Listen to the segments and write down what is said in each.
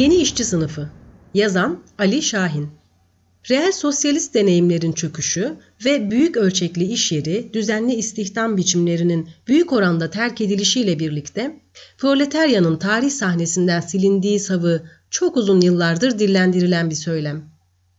Yeni işçi sınıfı. Yazan Ali Şahin. Reel sosyalist deneyimlerin çöküşü ve büyük ölçekli iş yeri, düzenli istihdam biçimlerinin büyük oranda terk edilişiyle birlikte proletaryanın tarih sahnesinden silindiği savı çok uzun yıllardır dillendirilen bir söylem.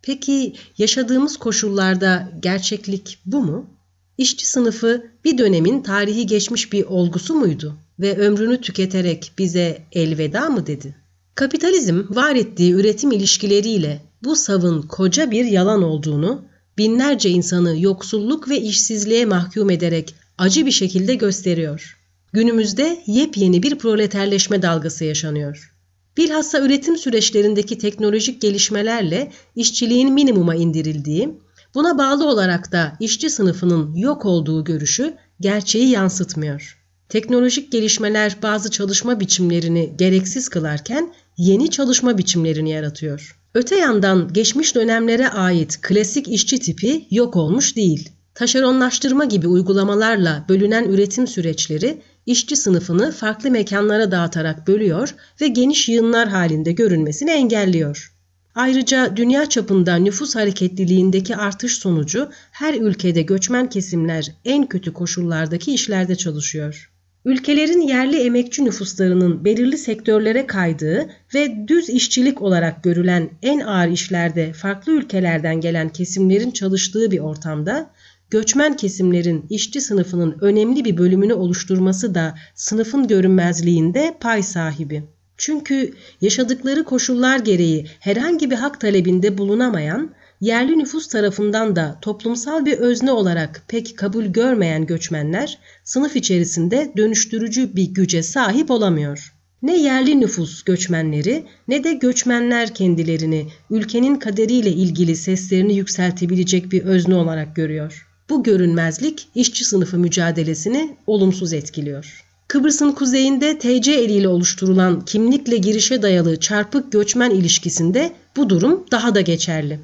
Peki yaşadığımız koşullarda gerçeklik bu mu? İşçi sınıfı bir dönemin tarihi geçmiş bir olgusu muydu ve ömrünü tüketerek bize elveda mı dedi? Kapitalizm var ettiği üretim ilişkileriyle bu savın koca bir yalan olduğunu, binlerce insanı yoksulluk ve işsizliğe mahkum ederek acı bir şekilde gösteriyor. Günümüzde yepyeni bir proleterleşme dalgası yaşanıyor. Bilhassa üretim süreçlerindeki teknolojik gelişmelerle işçiliğin minimuma indirildiği, buna bağlı olarak da işçi sınıfının yok olduğu görüşü gerçeği yansıtmıyor. Teknolojik gelişmeler bazı çalışma biçimlerini gereksiz kılarken yeni çalışma biçimlerini yaratıyor. Öte yandan geçmiş dönemlere ait klasik işçi tipi yok olmuş değil. Taşeronlaştırma gibi uygulamalarla bölünen üretim süreçleri işçi sınıfını farklı mekanlara dağıtarak bölüyor ve geniş yığınlar halinde görünmesini engelliyor. Ayrıca dünya çapında nüfus hareketliliğindeki artış sonucu her ülkede göçmen kesimler en kötü koşullardaki işlerde çalışıyor. Ülkelerin yerli emekçi nüfuslarının belirli sektörlere kaydığı ve düz işçilik olarak görülen en ağır işlerde farklı ülkelerden gelen kesimlerin çalıştığı bir ortamda göçmen kesimlerin işçi sınıfının önemli bir bölümünü oluşturması da sınıfın görünmezliğinde pay sahibi. Çünkü yaşadıkları koşullar gereği herhangi bir hak talebinde bulunamayan yerli nüfus tarafından da toplumsal bir özne olarak pek kabul görmeyen göçmenler sınıf içerisinde dönüştürücü bir güce sahip olamıyor. Ne yerli nüfus göçmenleri ne de göçmenler kendilerini ülkenin kaderiyle ilgili seslerini yükseltebilecek bir özne olarak görüyor. Bu görünmezlik işçi sınıfı mücadelesini olumsuz etkiliyor. Kıbrıs'ın kuzeyinde TC eliyle oluşturulan kimlikle girişe dayalı çarpık göçmen ilişkisinde bu durum daha da geçerli.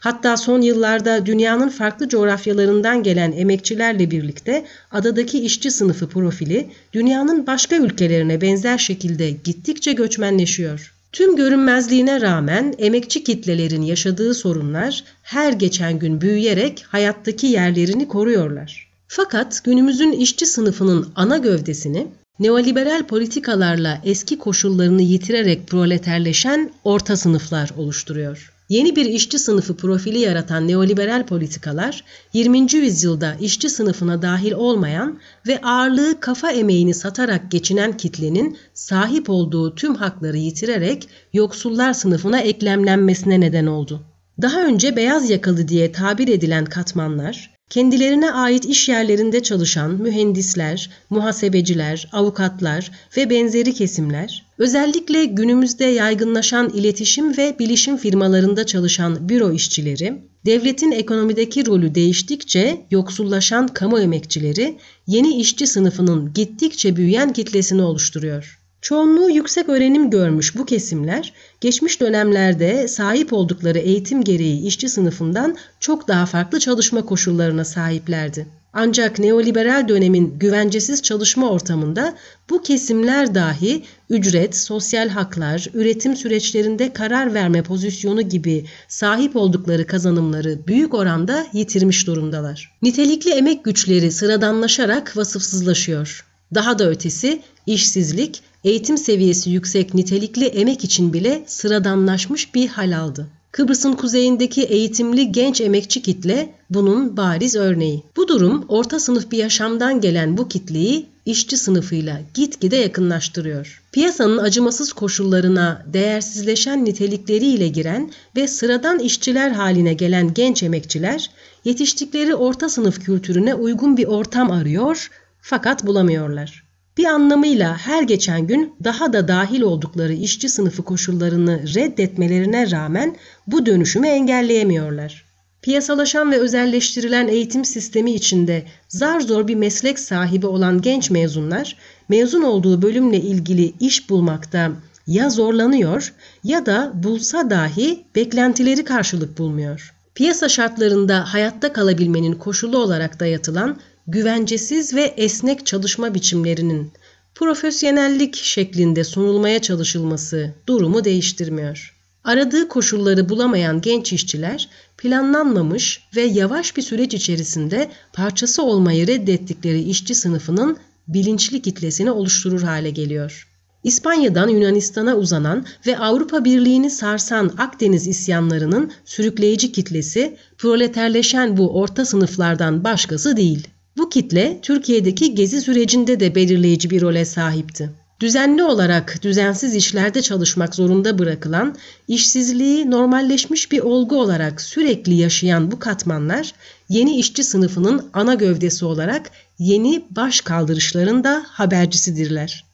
Hatta son yıllarda dünyanın farklı coğrafyalarından gelen emekçilerle birlikte adadaki işçi sınıfı profili dünyanın başka ülkelerine benzer şekilde gittikçe göçmenleşiyor. Tüm görünmezliğine rağmen emekçi kitlelerin yaşadığı sorunlar her geçen gün büyüyerek hayattaki yerlerini koruyorlar. Fakat günümüzün işçi sınıfının ana gövdesini neoliberal politikalarla eski koşullarını yitirerek proleterleşen orta sınıflar oluşturuyor. Yeni bir işçi sınıfı profili yaratan neoliberal politikalar 20. yüzyılda işçi sınıfına dahil olmayan ve ağırlığı kafa emeğini satarak geçinen kitlenin sahip olduğu tüm hakları yitirerek yoksullar sınıfına eklemlenmesine neden oldu. Daha önce beyaz yakalı diye tabir edilen katmanlar Kendilerine ait iş yerlerinde çalışan mühendisler, muhasebeciler, avukatlar ve benzeri kesimler, özellikle günümüzde yaygınlaşan iletişim ve bilişim firmalarında çalışan büro işçileri, devletin ekonomideki rolü değiştikçe yoksullaşan kamu emekçileri yeni işçi sınıfının gittikçe büyüyen kitlesini oluşturuyor. Çoğunluğu yüksek öğrenim görmüş bu kesimler geçmiş dönemlerde sahip oldukları eğitim gereği işçi sınıfından çok daha farklı çalışma koşullarına sahiplerdi. Ancak neoliberal dönemin güvencesiz çalışma ortamında bu kesimler dahi ücret, sosyal haklar, üretim süreçlerinde karar verme pozisyonu gibi sahip oldukları kazanımları büyük oranda yitirmiş durumdalar. Nitelikli emek güçleri sıradanlaşarak vasıfsızlaşıyor. Daha da ötesi işsizlik eğitim seviyesi yüksek nitelikli emek için bile sıradanlaşmış bir hal aldı. Kıbrıs'ın kuzeyindeki eğitimli genç emekçi kitle bunun bariz örneği. Bu durum orta sınıf bir yaşamdan gelen bu kitleyi işçi sınıfıyla gitgide yakınlaştırıyor. Piyasanın acımasız koşullarına değersizleşen nitelikleriyle giren ve sıradan işçiler haline gelen genç emekçiler yetiştikleri orta sınıf kültürüne uygun bir ortam arıyor fakat bulamıyorlar. Bir anlamıyla her geçen gün daha da dahil oldukları işçi sınıfı koşullarını reddetmelerine rağmen bu dönüşümü engelleyemiyorlar. Piyasalaşan ve özelleştirilen eğitim sistemi içinde zar zor bir meslek sahibi olan genç mezunlar mezun olduğu bölümle ilgili iş bulmakta ya zorlanıyor ya da bulsa dahi beklentileri karşılık bulmuyor. Piyasa şartlarında hayatta kalabilmenin koşulu olarak dayatılan güvencesiz ve esnek çalışma biçimlerinin profesyonellik şeklinde sunulmaya çalışılması durumu değiştirmiyor. Aradığı koşulları bulamayan genç işçiler planlanmamış ve yavaş bir süreç içerisinde parçası olmayı reddettikleri işçi sınıfının bilinçli kitlesini oluşturur hale geliyor. İspanya'dan Yunanistan'a uzanan ve Avrupa Birliği'ni sarsan Akdeniz isyanlarının sürükleyici kitlesi proleterleşen bu orta sınıflardan başkası değil. Bu kitle Türkiye'deki gezi sürecinde de belirleyici bir role sahipti. Düzenli olarak düzensiz işlerde çalışmak zorunda bırakılan, işsizliği normalleşmiş bir olgu olarak sürekli yaşayan bu katmanlar, yeni işçi sınıfının ana gövdesi olarak yeni baş kaldırışların da habercisidirler.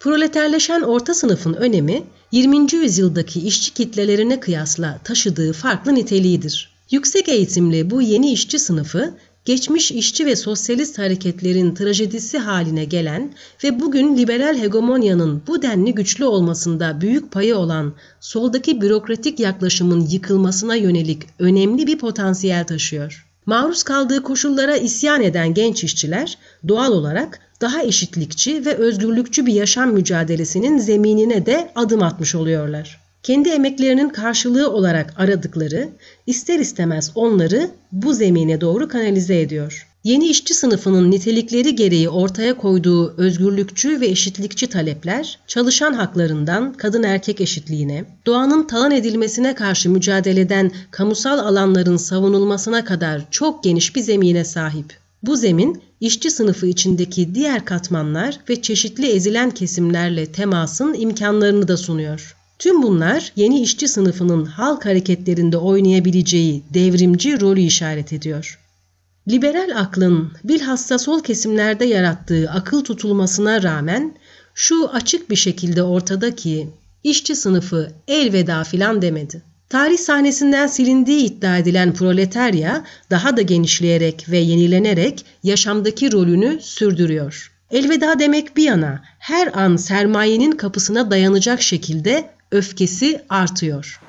Proleterleşen orta sınıfın önemi 20. yüzyıldaki işçi kitlelerine kıyasla taşıdığı farklı niteliğidir. Yüksek eğitimli bu yeni işçi sınıfı geçmiş işçi ve sosyalist hareketlerin trajedisi haline gelen ve bugün liberal hegemonyanın bu denli güçlü olmasında büyük payı olan soldaki bürokratik yaklaşımın yıkılmasına yönelik önemli bir potansiyel taşıyor. Maruz kaldığı koşullara isyan eden genç işçiler doğal olarak daha eşitlikçi ve özgürlükçü bir yaşam mücadelesinin zeminine de adım atmış oluyorlar. Kendi emeklerinin karşılığı olarak aradıkları ister istemez onları bu zemine doğru kanalize ediyor. Yeni işçi sınıfının nitelikleri gereği ortaya koyduğu özgürlükçü ve eşitlikçi talepler, çalışan haklarından kadın erkek eşitliğine, doğanın talan edilmesine karşı mücadeleden kamusal alanların savunulmasına kadar çok geniş bir zemine sahip. Bu zemin işçi sınıfı içindeki diğer katmanlar ve çeşitli ezilen kesimlerle temasın imkanlarını da sunuyor. Tüm bunlar yeni işçi sınıfının halk hareketlerinde oynayabileceği devrimci rolü işaret ediyor. Liberal aklın bilhassa sol kesimlerde yarattığı akıl tutulmasına rağmen şu açık bir şekilde ortada ki işçi sınıfı elveda filan demedi. Tarih sahnesinden silindiği iddia edilen proletarya daha da genişleyerek ve yenilenerek yaşamdaki rolünü sürdürüyor. Elveda demek bir yana her an sermayenin kapısına dayanacak şekilde öfkesi artıyor.